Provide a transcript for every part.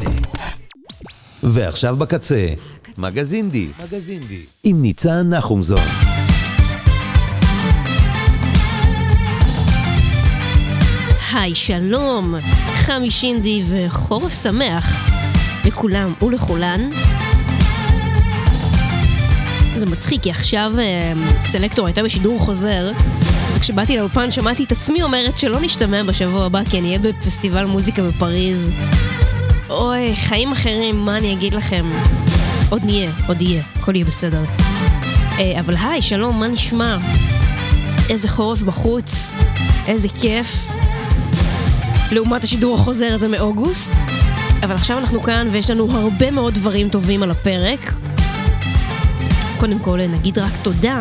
בקצה. ועכשיו בקצה, מגזין די, מגזין די, עם ניצן נחומזון. היי, שלום, חמי שינדי וחורף שמח לכולם ולכולן. זה מצחיק, כי עכשיו אה, סלקטור הייתה בשידור חוזר, וכשבאתי לאולפן שמעתי את עצמי אומרת שלא נשתמע בשבוע הבא כי אני אהיה בפסטיבל מוזיקה בפריז. אוי, חיים אחרים, מה אני אגיד לכם? עוד נהיה, עוד יהיה, הכל יהיה בסדר. אה, אבל היי, שלום, מה נשמע? איזה חורף בחוץ, איזה כיף. לעומת השידור החוזר הזה מאוגוסט. אבל עכשיו אנחנו כאן ויש לנו הרבה מאוד דברים טובים על הפרק. קודם כל נגיד רק תודה.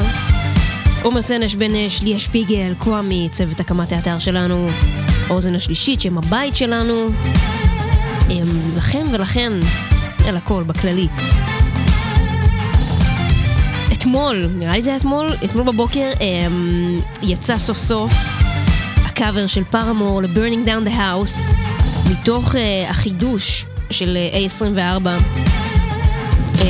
עומר סנש, בן ליה שפיגל, קוואמי, צוות הקמת האתר שלנו, האוזן השלישית, שם הבית שלנו. לכם ולכן, על הכל, בכללי. אתמול, נראה לי זה היה אתמול, אתמול בבוקר אמ, יצא סוף סוף הקאבר של פארמור ל-Burning Down the House מתוך uh, החידוש של uh, A24 uh,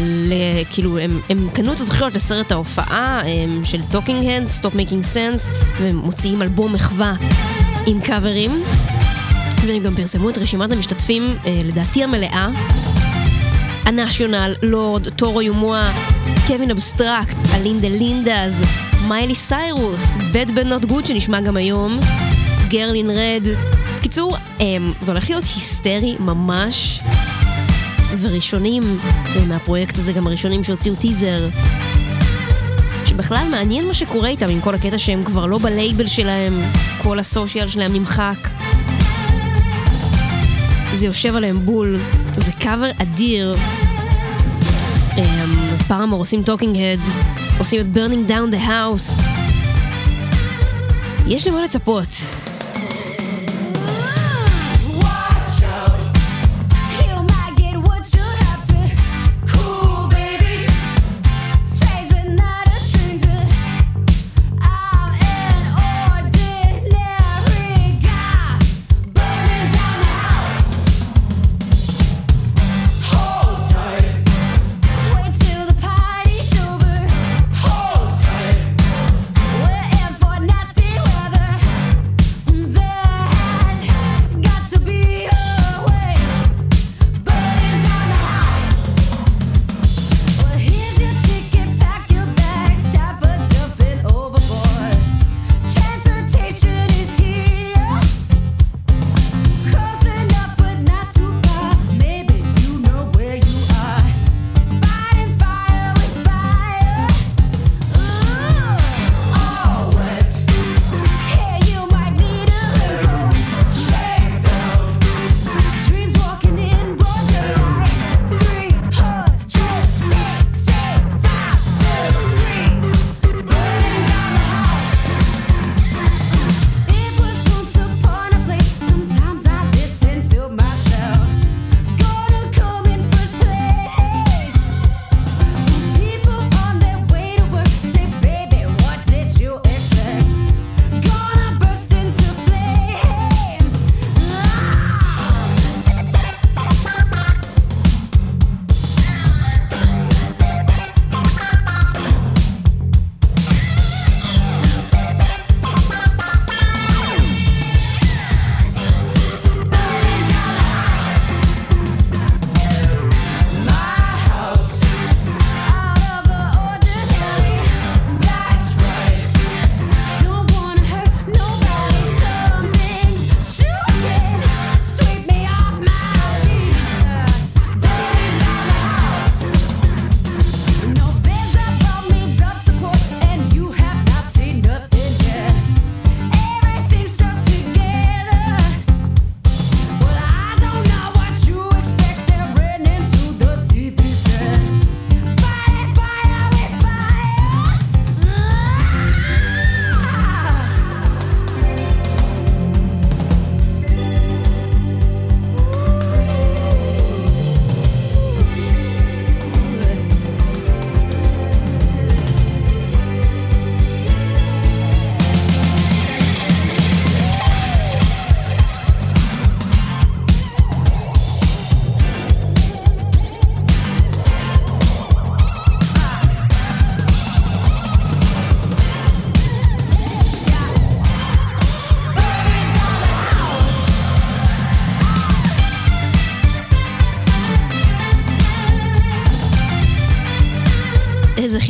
ל, כאילו הם, הם קנו את הזכויות לסרט ההופעה um, של Talking Heads, Stop Making Sense והם מוציאים אלבום מחווה עם קאברים והם גם פרסמו את רשימת המשתתפים uh, לדעתי המלאה The National, Lorde, Toro y Moi, Kevin Abstract, The Linda Lindas, מיילי סיירוס, BADBADNOTGOOD שנשמע גם היום, girl in red. בקיצור, אמ, זה הולך להיות היסטרי ממש, וראשונים מהפרויקט הזה, גם הראשונים שהוציאו טיזר, שבכלל מעניין מה שקורה איתם עם כל הקטע שהם כבר לא בלייבל שלהם, כל ה social שלהם נמחק. זה יושב עליהם בול, זה קאבר אדיר. אמ, אז Paramore עושים Talking Heads, עושים את burning down the house. יש למה לצפות.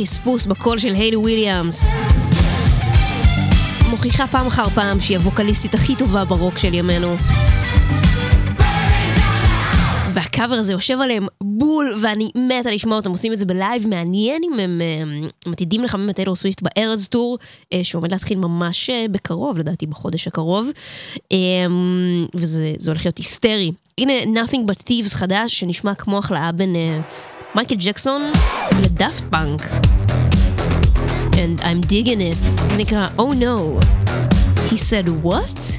חספוס בקול של היילי וויליאמס. מוכיחה פעם אחר פעם שהיא הווקליסטית הכי טובה ברוק של ימינו. והקאבר הזה יושב עליהם בול, ואני מתה לשמוע אותם עושים את זה בלייב, מעניין אם הם, הם עתידים לחמם את טיילור סוויפט ב Eras Tour, אה, שעומד להתחיל ממש אה, בקרוב, לדעתי בחודש הקרוב, אמ, וזה הולך להיות היסטרי. הנה Nothing But Thieves חדש, שנשמע כמו הכלאה בין אה, מייקל ג'קסון לדאפט פאנק. and I'm digging it. And oh no. He said, what?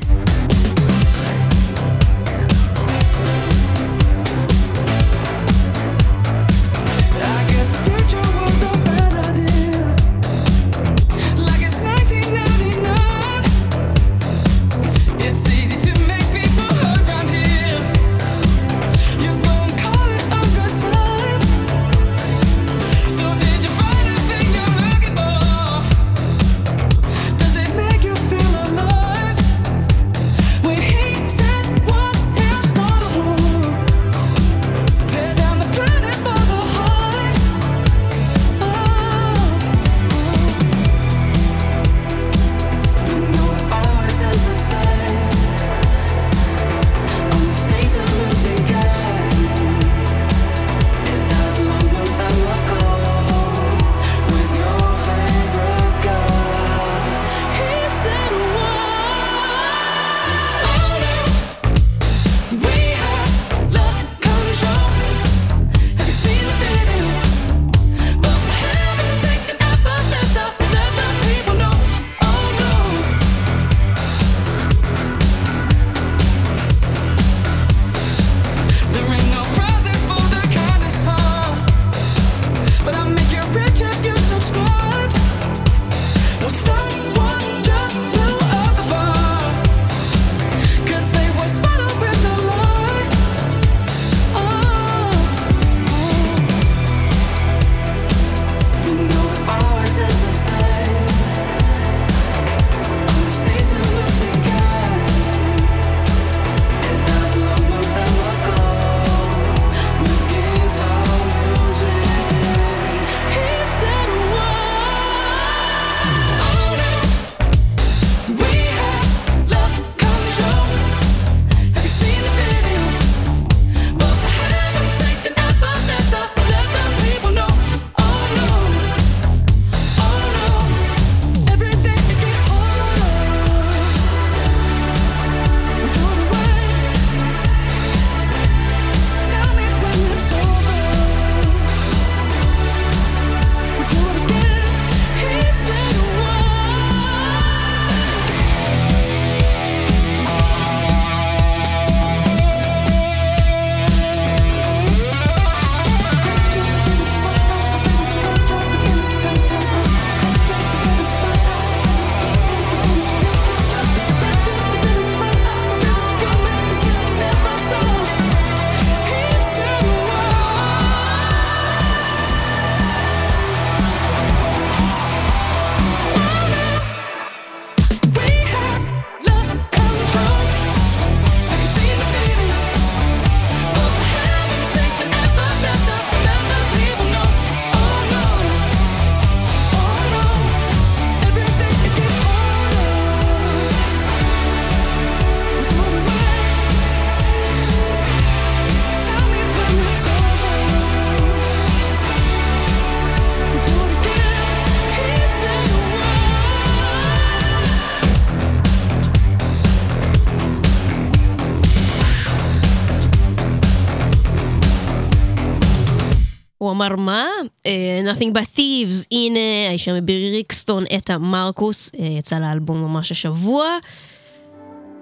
אמר מה? Uh, Nothing but Thieves, הנה האישה מבירי ריקסטון, אתה מרקוס, uh, יצא לאלבום ממש השבוע.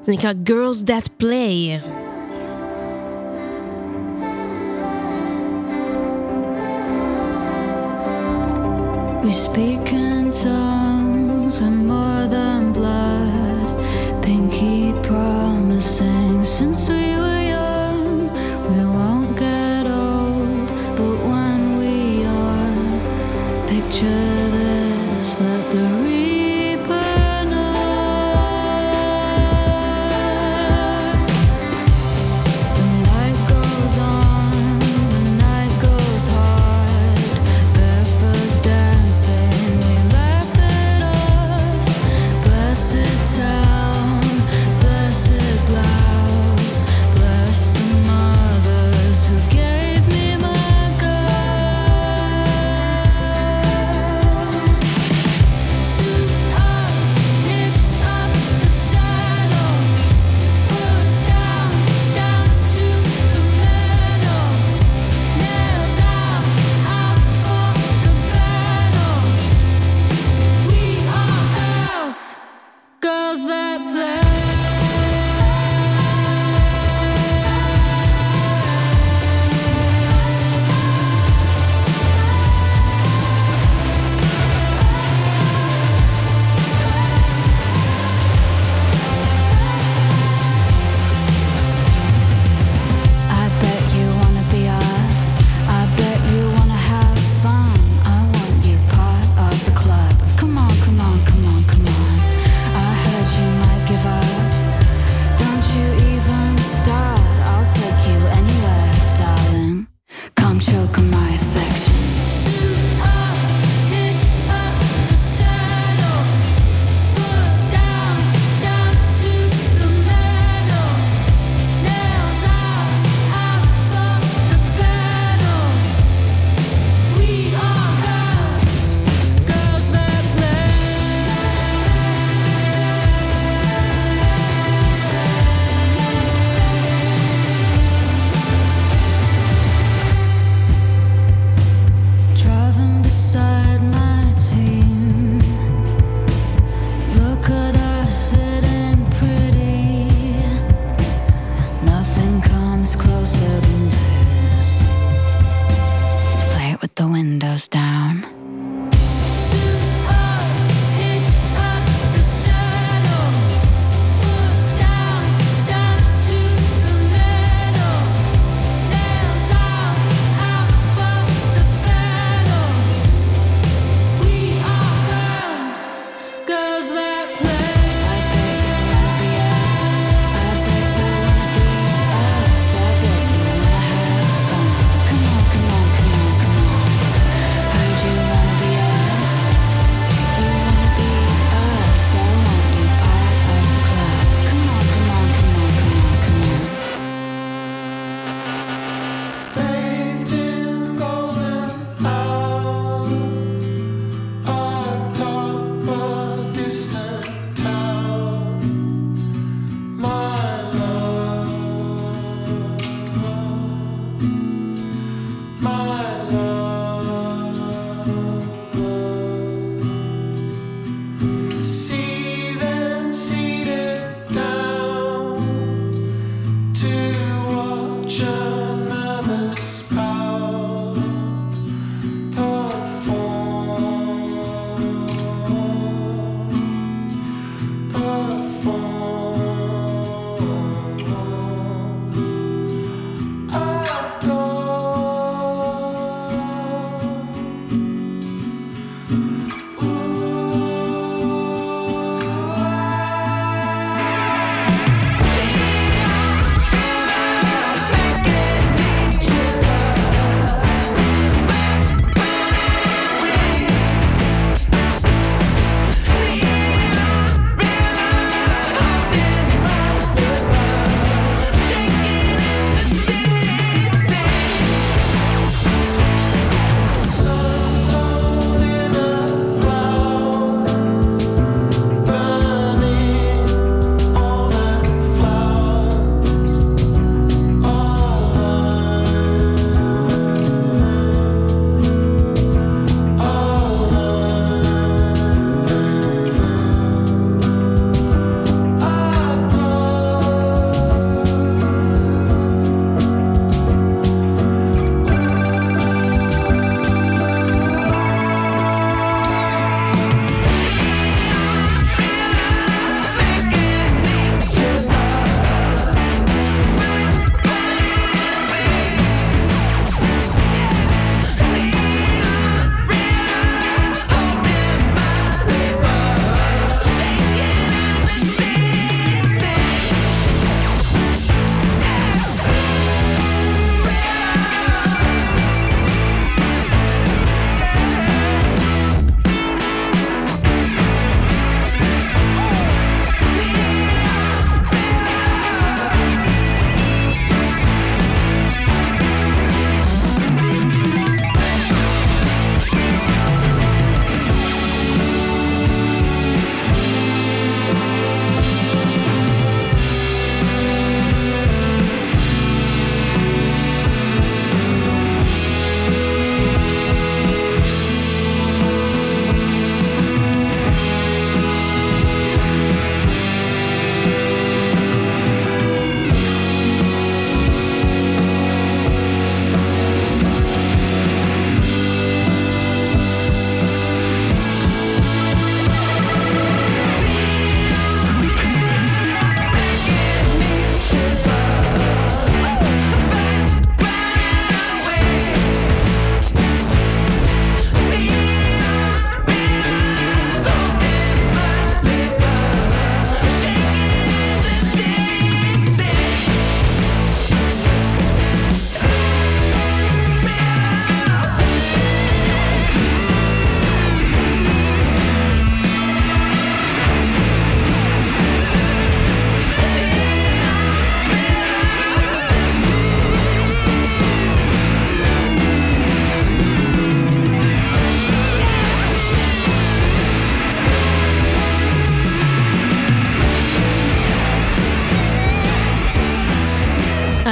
זה נקרא Girls That Play. We speak in tongues with more than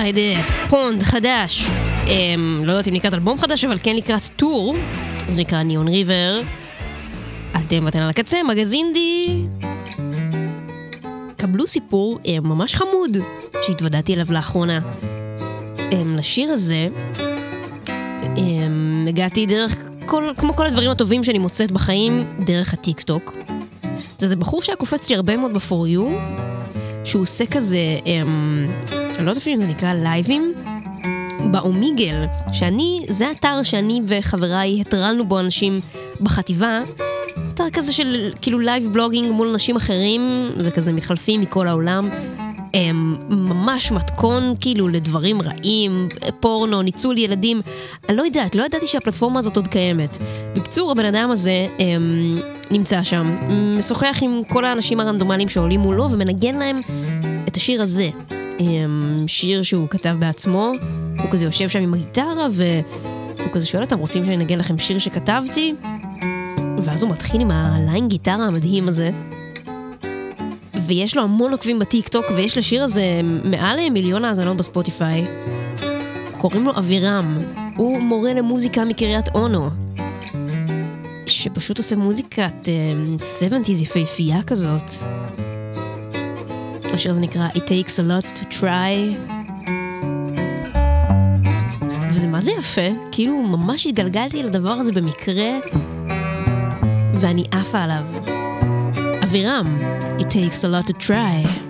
ספוטיפיי, פונד חדש. לא יודעת אם לקראת אלבום חדש, אבל כן לקראת tour. זה נקרא Neon River. אתם ואתן על הקצה, מגזין די. קבלו סיפור ממש חמוד שהתוודעתי אליו לאחרונה. לשיר הזה הגעתי דרך כל, כמו כל הדברים הטובים שאני מוצאת בחיים, דרך הטיק טוק. זה איזה בחור שהיה קופץ לי הרבה מאוד ב for you, שהוא עושה כזה, אמ, אני לא יודעת אפילו אם זה נקרא לייבים, ב Omegle, שאני, זה אתר שאני וחבריי הטרלנו בו אנשים בחטיבה, אתר כזה של כאילו live vlogging מול אנשים אחרים, וכזה מתחלפים מכל העולם. הם ממש מתכון כאילו לדברים רעים, פורנו, ניצול ילדים. אני לא יודעת, לא ידעתי שהפלטפורמה הזאת עוד קיימת. בקצור, הבן אדם הזה הם, נמצא שם, משוחח עם כל האנשים הרנדומליים שעולים מולו ומנגן להם את השיר הזה. שיר שהוא כתב בעצמו, הוא כזה יושב שם עם הגיטרה והוא כזה שואל אותם, רוצים שאני אנגן לכם שיר שכתבתי? ואז הוא מתחיל עם הליין גיטרה המדהים הזה. ויש לו המון עוקבים בטיק טוק, ויש לשיר הזה מעל מיליון האזנות בספוטיפיי. קוראים לו אבירם, הוא מורה למוזיקה מקריית אונו, שפשוט עושה מוזיקת uh, 70's יפהפייה כזאת. השיר הזה נקרא It takes a lot to try. וזה מה זה יפה, כאילו ממש התגלגלתי לדבר הזה במקרה, ואני עפה עליו. אבירם, It takes a lot to try.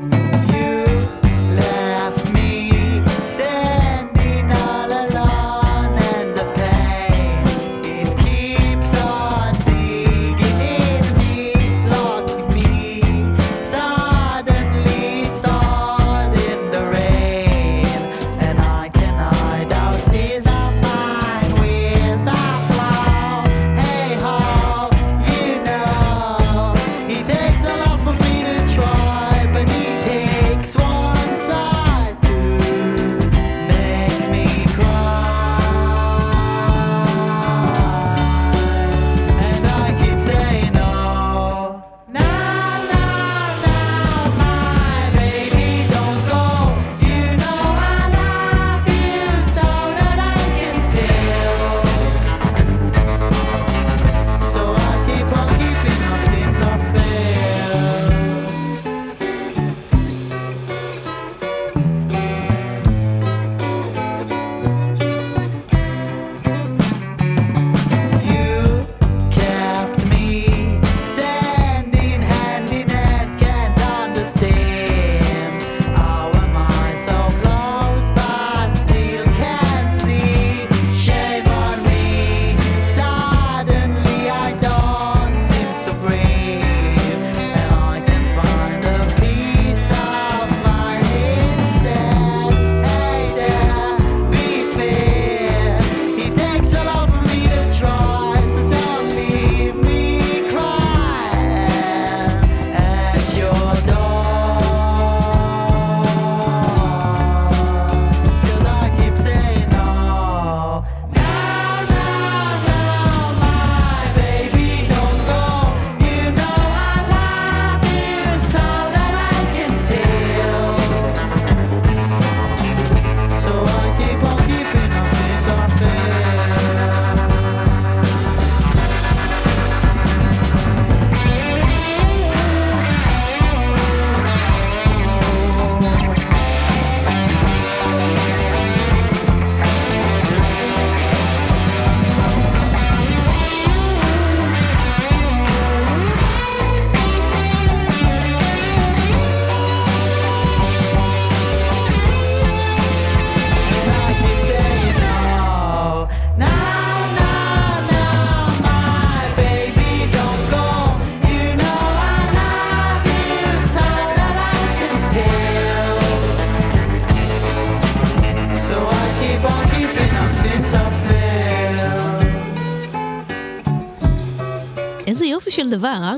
של דבר, אה?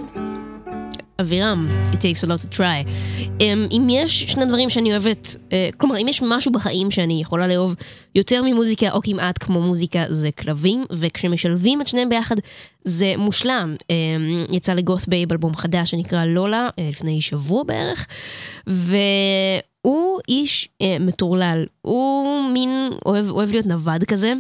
אבירם, it takes a lot to try. Um, אם יש שני דברים שאני אוהבת, uh, כלומר, אם יש משהו בחיים שאני יכולה לאהוב יותר ממוזיקה או כמעט כמו מוזיקה, זה כלבים, וכשמשלבים את שניהם ביחד, זה מושלם. Um, יצא ל Goth Babe אלבום חדש שנקרא לולה, uh, לפני שבוע בערך, והוא הוא איש אה, מטורלל, הוא מין אוהב, אוהב להיות נווד כזה.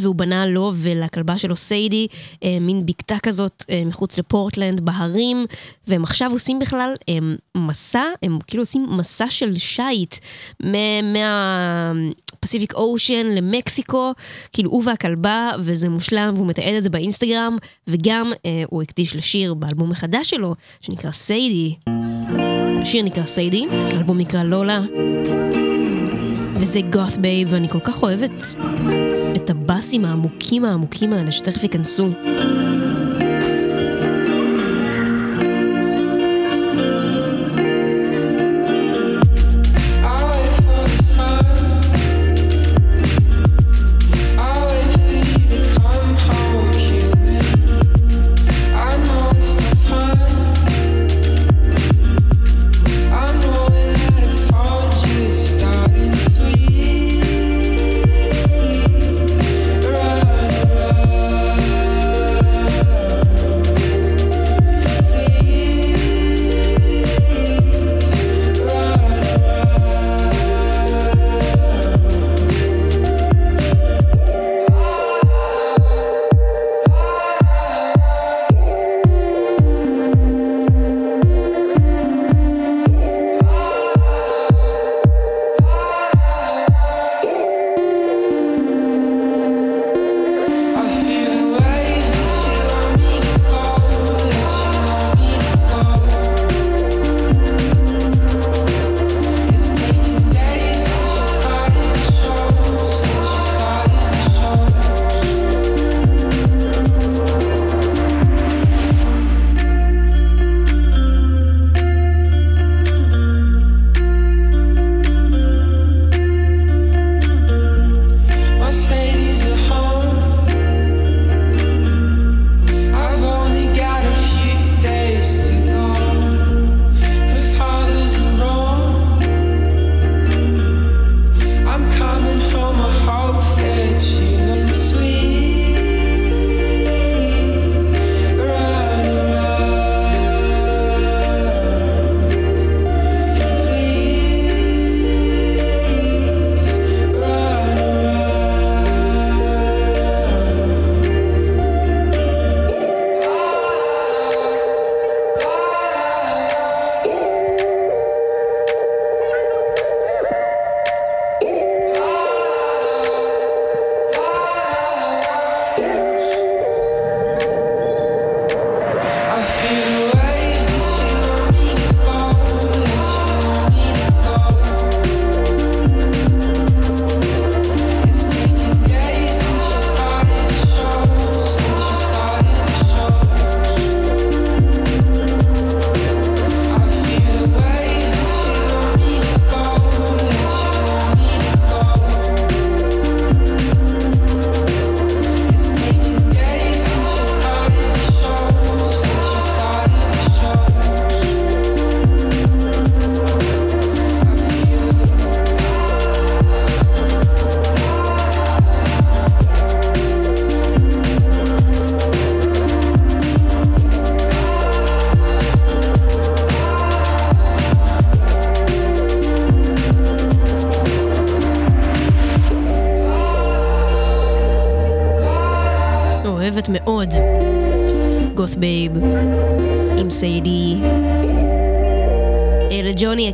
והוא בנה לו ולכלבה שלו סיידי אה, מין בקתה כזאת אה, מחוץ לפורטלנד בהרים והם עכשיו עושים בכלל אה, מסע, הם כאילו עושים מסע של שיט מהפסיפיק אושן למקסיקו, כאילו הוא והכלבה וזה מושלם והוא מתעד את זה באינסטגרם וגם אה, הוא הקדיש לשיר באלבום החדש שלו שנקרא סיידי. השיר נקרא סיידי, האלבום נקרא לולה. וזה Goth Babe, ואני כל כך אוהבת את הבאסים העמוקים העמוקים האלה שתכף ייכנסו.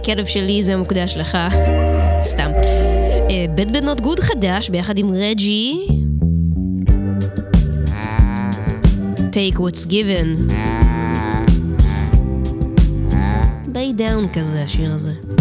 הכלב שלי זה מוקדש לך. סתם. BADBADNOTGOOD חדש ביחד עם רג'י. Take what's given. די down כזה השיר הזה.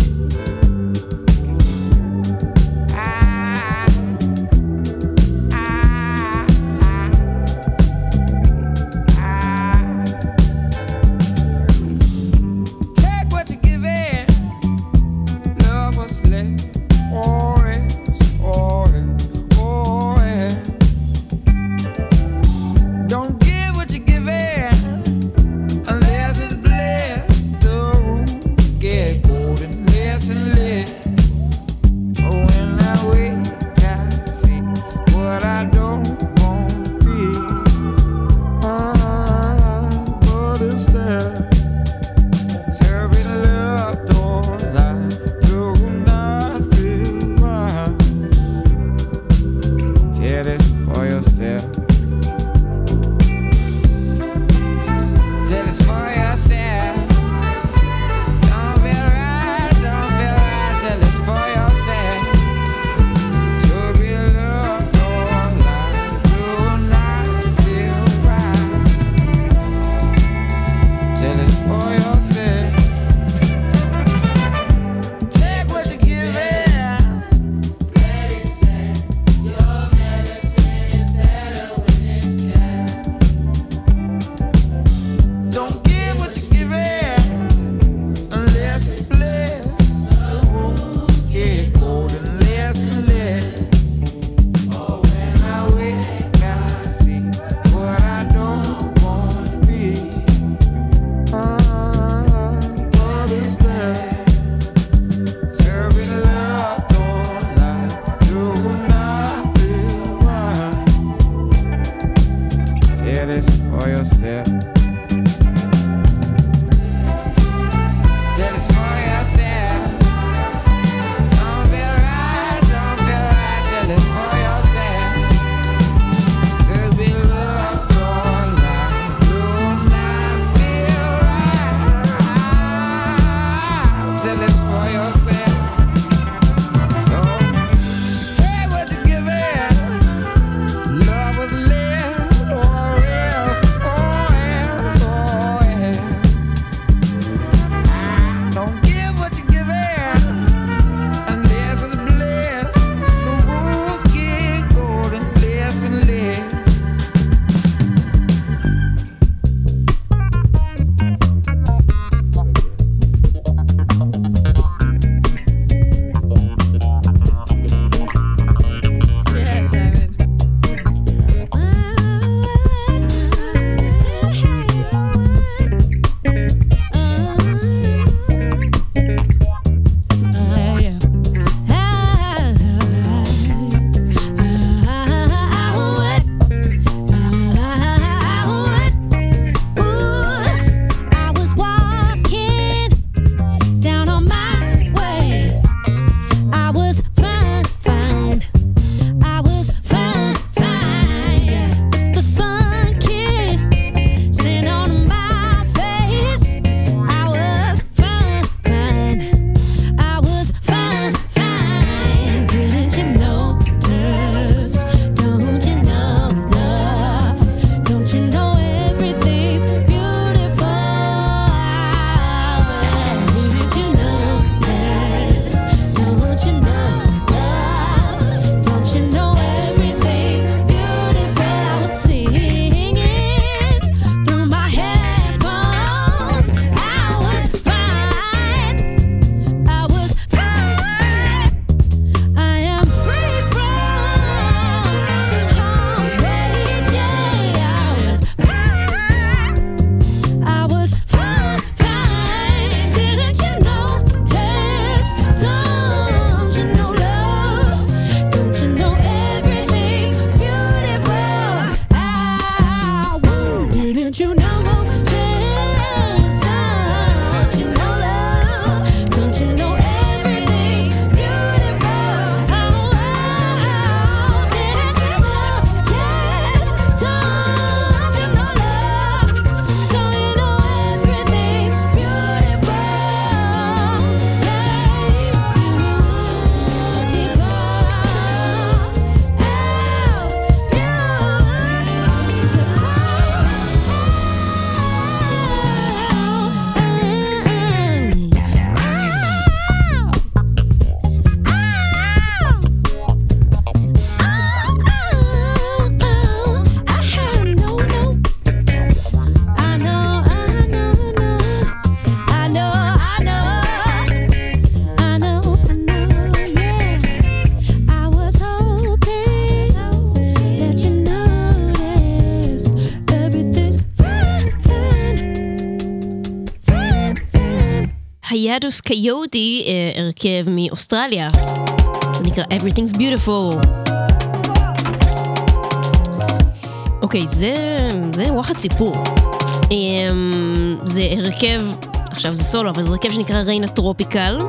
ידוס קיוטי, הרכב מאוסטרליה. זה נקרא Everything's Beautiful. אוקיי, זה, זה וואחד סיפור. אמ, זה הרכב, עכשיו זה סולו, אבל זה הרכב שנקרא Reyna Tropical.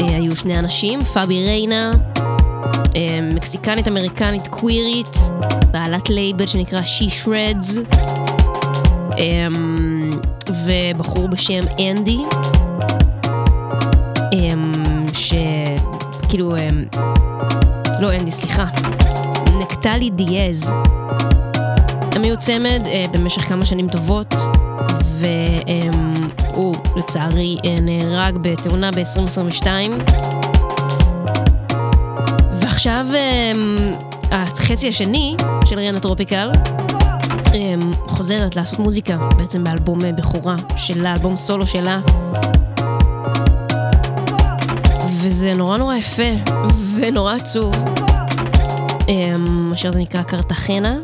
אה, היו שני אנשים, פאבי ריינה, אה, מקסיקנית אמריקנית קווירית, בעלת לייבל שנקרא She Shreds, אמ, ובחור בשם אנדי, שכאילו, לא אנדי, סליחה, נקטלי דיאז. הם היו צמד אה, במשך כמה שנים טובות, והוא לצערי אה, נהרג בתאונה ב-2022. ועכשיו החצי השני של ריאנה טרופיקל חוזרת לעשות מוזיקה, בעצם באלבום אה, בכורה שלה, אלבום סולו שלה. וזה נורא נורא יפה ונורא עצוב. אה, אשר זה נקרא קרטחנה.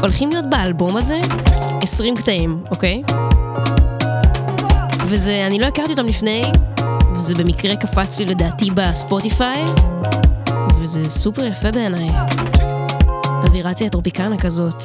הולכים להיות באלבום הזה 20 קטעים, אוקיי? וזה, אני לא הכרתי אותם לפני, וזה במקרה קפץ לי לדעתי בספוטיפיי, וזה סופר יפה בעיניי. אווירת טרופיקנה כזאת.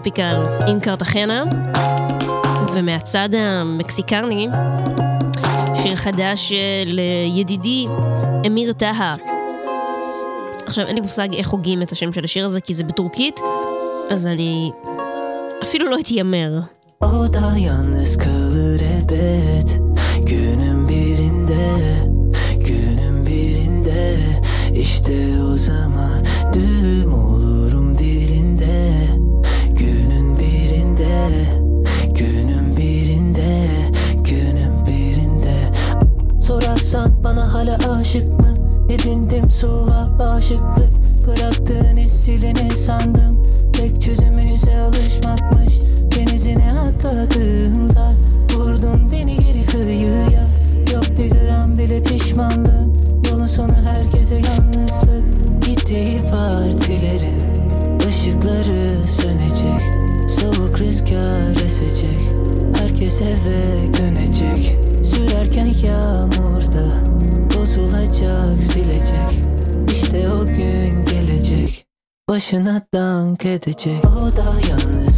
טרופיקל עם קרטחנה, ומהצד המקסיקני, שיר חדש של ידידי אמיר טהא. עכשיו, אין לי מושג איך הוגים את השם של השיר הזה, כי זה בטורקית, אז אני אפילו לא אתיימר. İşte o zaman düğüm olurum aşık mı? Edindim suğa bağışıklık. Bıraktığın hissilenir sandım Tek çözümü ise alışmakmış. Denizine atladığımda Vurdun beni geri kıyıya. Yok bir gram bile pişmanlığım. Yolun sonu herkese yalnızlık. Gittiği partilerin ışıkları sönecek. Soğuk rüzgar esecek. Herkes eve dönecek. Sürerken yağmurda Bozulacak silecek. İşte o gün gelecek. Başına dank edecek. O da yalnız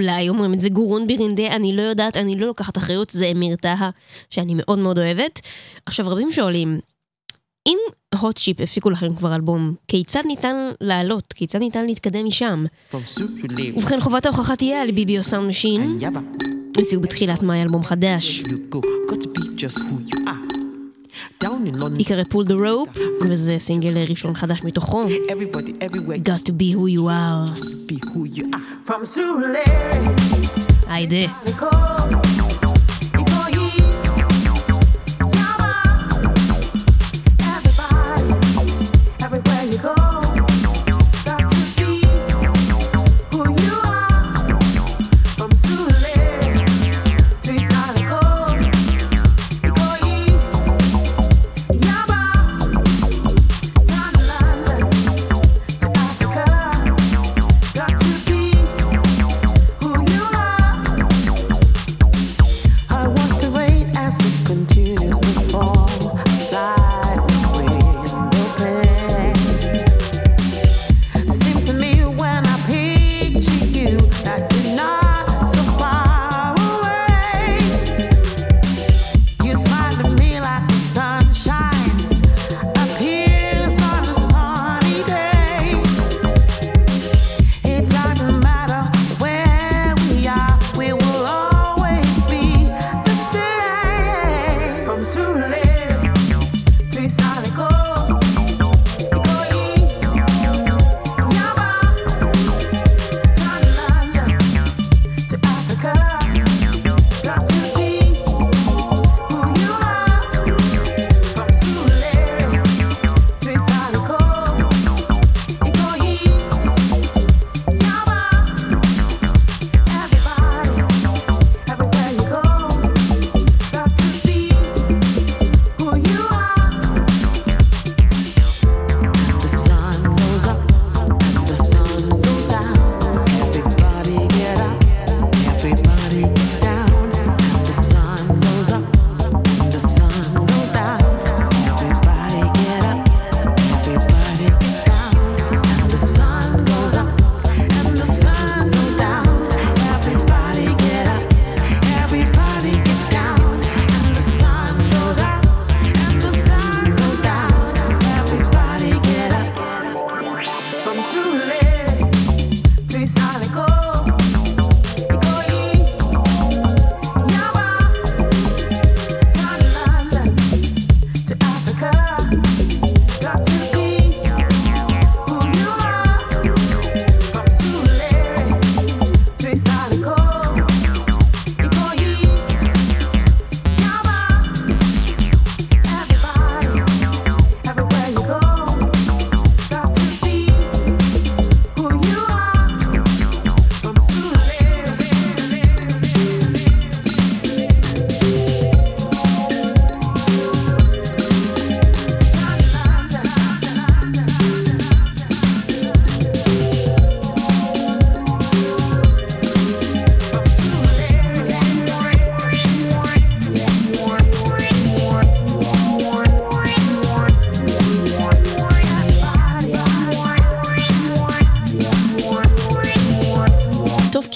אולי אומרים את זה גורון בירינדה, אני לא יודעת, אני לא לוקחת אחריות, זה אמיר טהא, שאני מאוד מאוד אוהבת. עכשיו, רבים שואלים, אם Hot Chip הפיקו לכם כבר אלבום, כיצד ניתן לעלות? כיצד ניתן להתקדם משם? ובכן, חובת ההוכחה תהיה על Ibibio Sound Machine. יוציאו בתחילת מאי אלבום חדש, you go. ייקרא Pull the Rope, וזה סינגל ראשון חדש מתוכו. everybody, everywhere. Got to be who you are. היידה.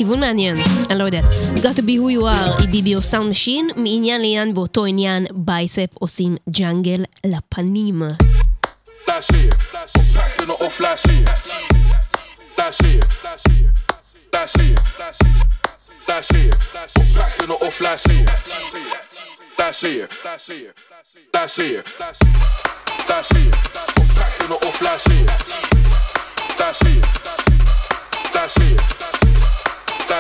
כיוון מעניין, אני לא יודעת. Got to be who you are Ibibio Sound Machine, מעניין לעניין באותו עניין Bicep עושים Jungle לפנים. Last year, packed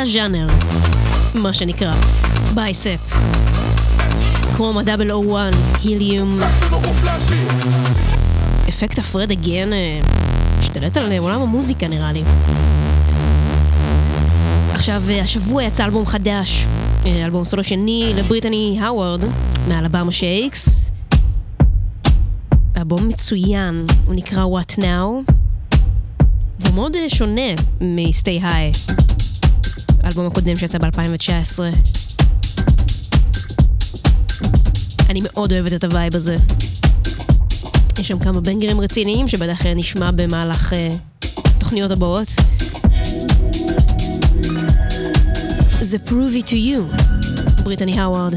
הז'אנר, מה שנקרא, Bicep. Chroma 001, Helium. אפקט ה Fred again אה, השתלט על עולם המוזיקה נראה לי. עכשיו, אה, השבוע יצא אלבום חדש, אה, אלבום סולו שני לבריטני האוורד, מאלבמה שייקס. אלבום מצוין, הוא נקרא What Now, והוא מאוד אה, שונה מ-Stay High, האלבום הקודם שיצא ב-2019. אני מאוד אוהבת את ה vibe הזה. יש שם כמה בנגרים רציניים שבדרך כלל נשמע במהלך אה, התוכניות אה, הבאות. זה Prove It To You, בריטני האווארד.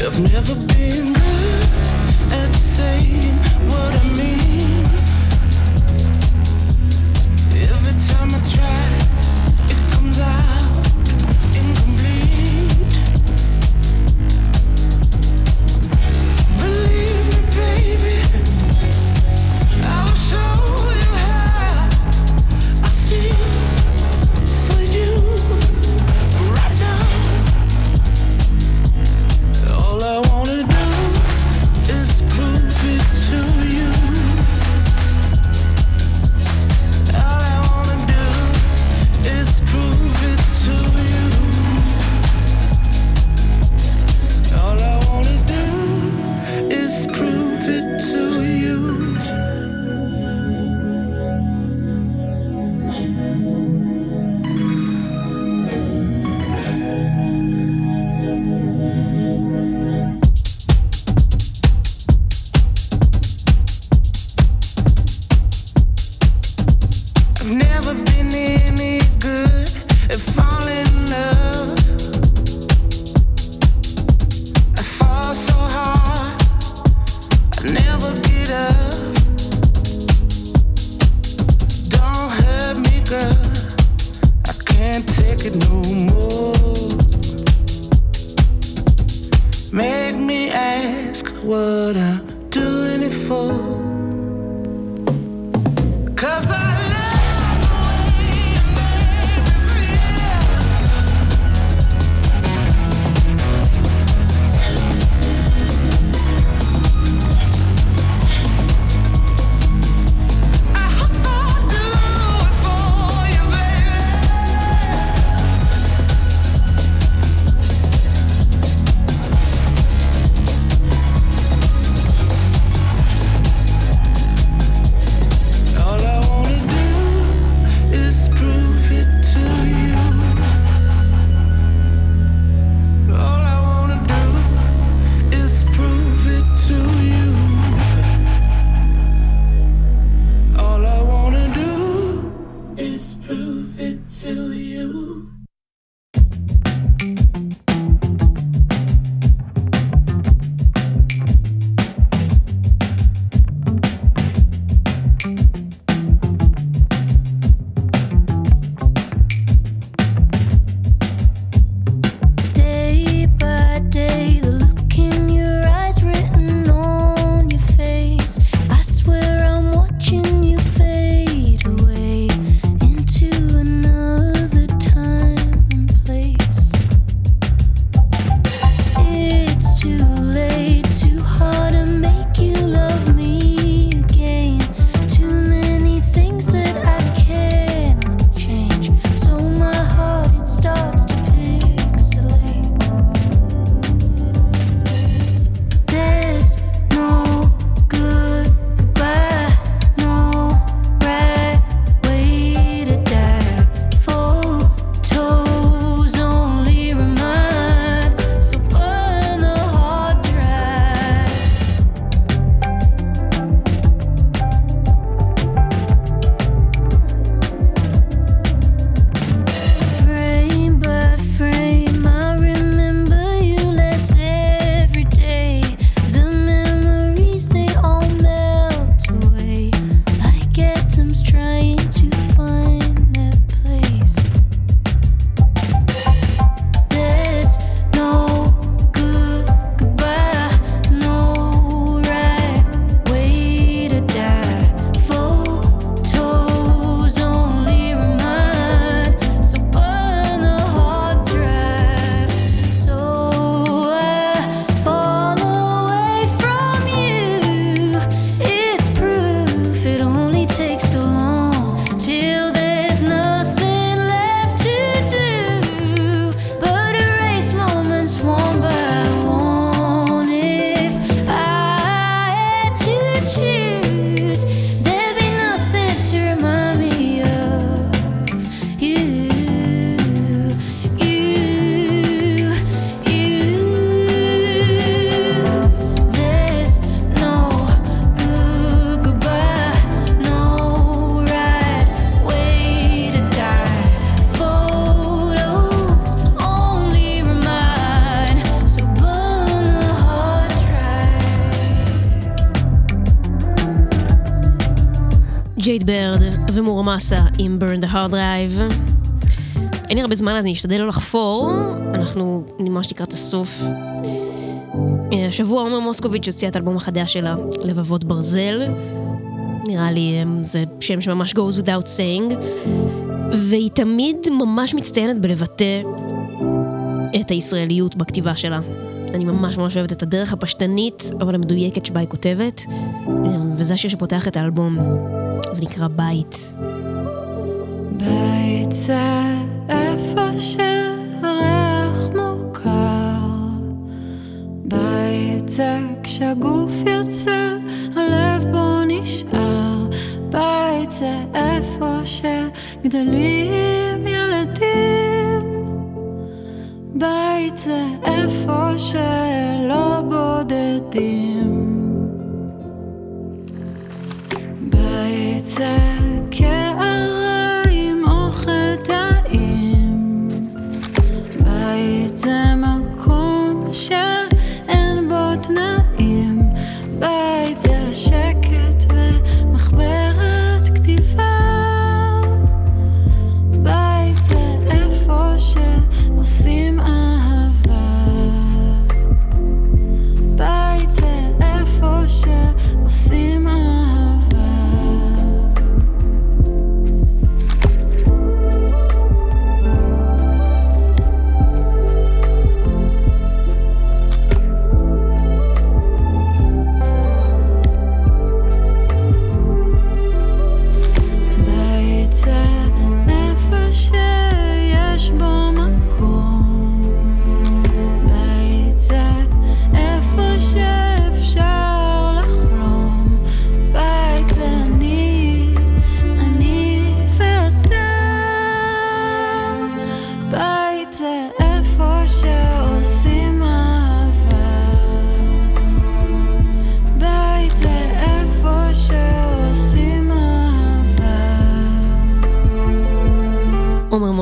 I've never הרבה זמן אז אני אשתדל לא לחפור, אנחנו ממש לקראת הסוף. אה, השבוע עומר מוסקוביץ' הוציאה את האלבום החדש שלה, לבבות ברזל. נראה לי אה, זה שם שממש goes without saying. והיא תמיד ממש מצטיינת בלבטא את הישראליות בכתיבה שלה. אני ממש ממש אוהבת את הדרך הפשטנית, אבל המדויקת שבה היא כותבת, אה, וזה השיר שפותח את האלבום. זה נקרא בית. בית זה שהריח מוכר. בית זה כשהגוף יוצא, הלב בו נשאר. בית זה איפה שגדלים ילדים. בית זה איפה שלא בודדים. בית זה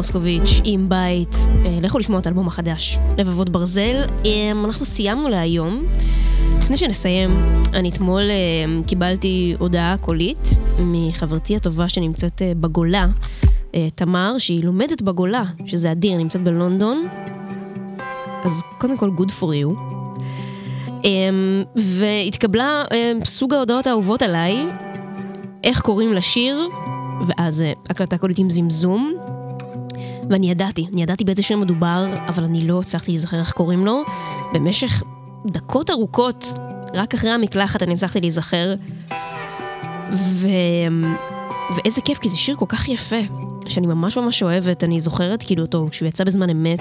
מוסקוביץ' עם בית. אה, לכו לשמוע את האלבום החדש, לבבות ברזל. אה, אנחנו סיימנו להיום. לפני שנסיים, אני אתמול אה, קיבלתי הודעה קולית מחברתי הטובה שנמצאת אה, בגולה, אה, תמר, שהיא לומדת בגולה, שזה אדיר, נמצאת בלונדון. אז קודם כל, good for you. אמ, והתקבלה אמ, סוג ההודעות האהובות עליי, איך קוראים לשיר, ואז אה, הקלטה קולית עם זמזום. ואני ידעתי, אני ידעתי באיזה שיר מדובר, אבל אני לא הצלחתי להיזכר איך קוראים לו. במשך דקות ארוכות, רק אחרי המקלחת אני הצלחתי להיזכר. ו... ואיזה כיף, כי זה שיר כל כך יפה, שאני ממש ממש אוהבת, אני זוכרת כאילו אותו כשהוא יצא בזמן אמת,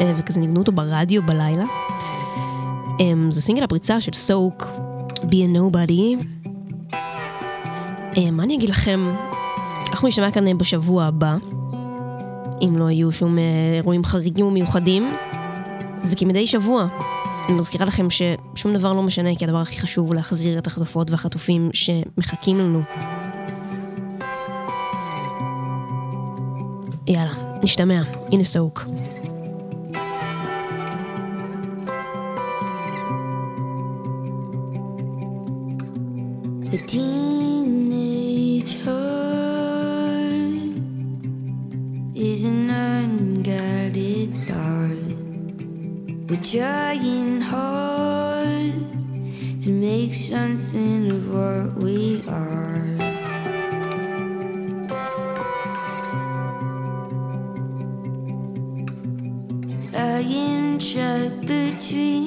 אה, וכזה ניגנו אותו ברדיו בלילה. אמ, זה סינגל הפריצה של סוק, Be a Nobody. אמ, מה אני אגיד לכם? אנחנו נשתמע כאן אה, בשבוע הבא, אם לא יהיו שום אה, אירועים חריגים ומיוחדים, וכמדי שבוע, אני מזכירה לכם ששום דבר לא משנה, כי הדבר הכי חשוב הוא להחזיר את החטופות והחטופים שמחכים לנו. יאללה, נשתמע. הנה סוק. The teenage trying hard to make something of what we are. I am trapped between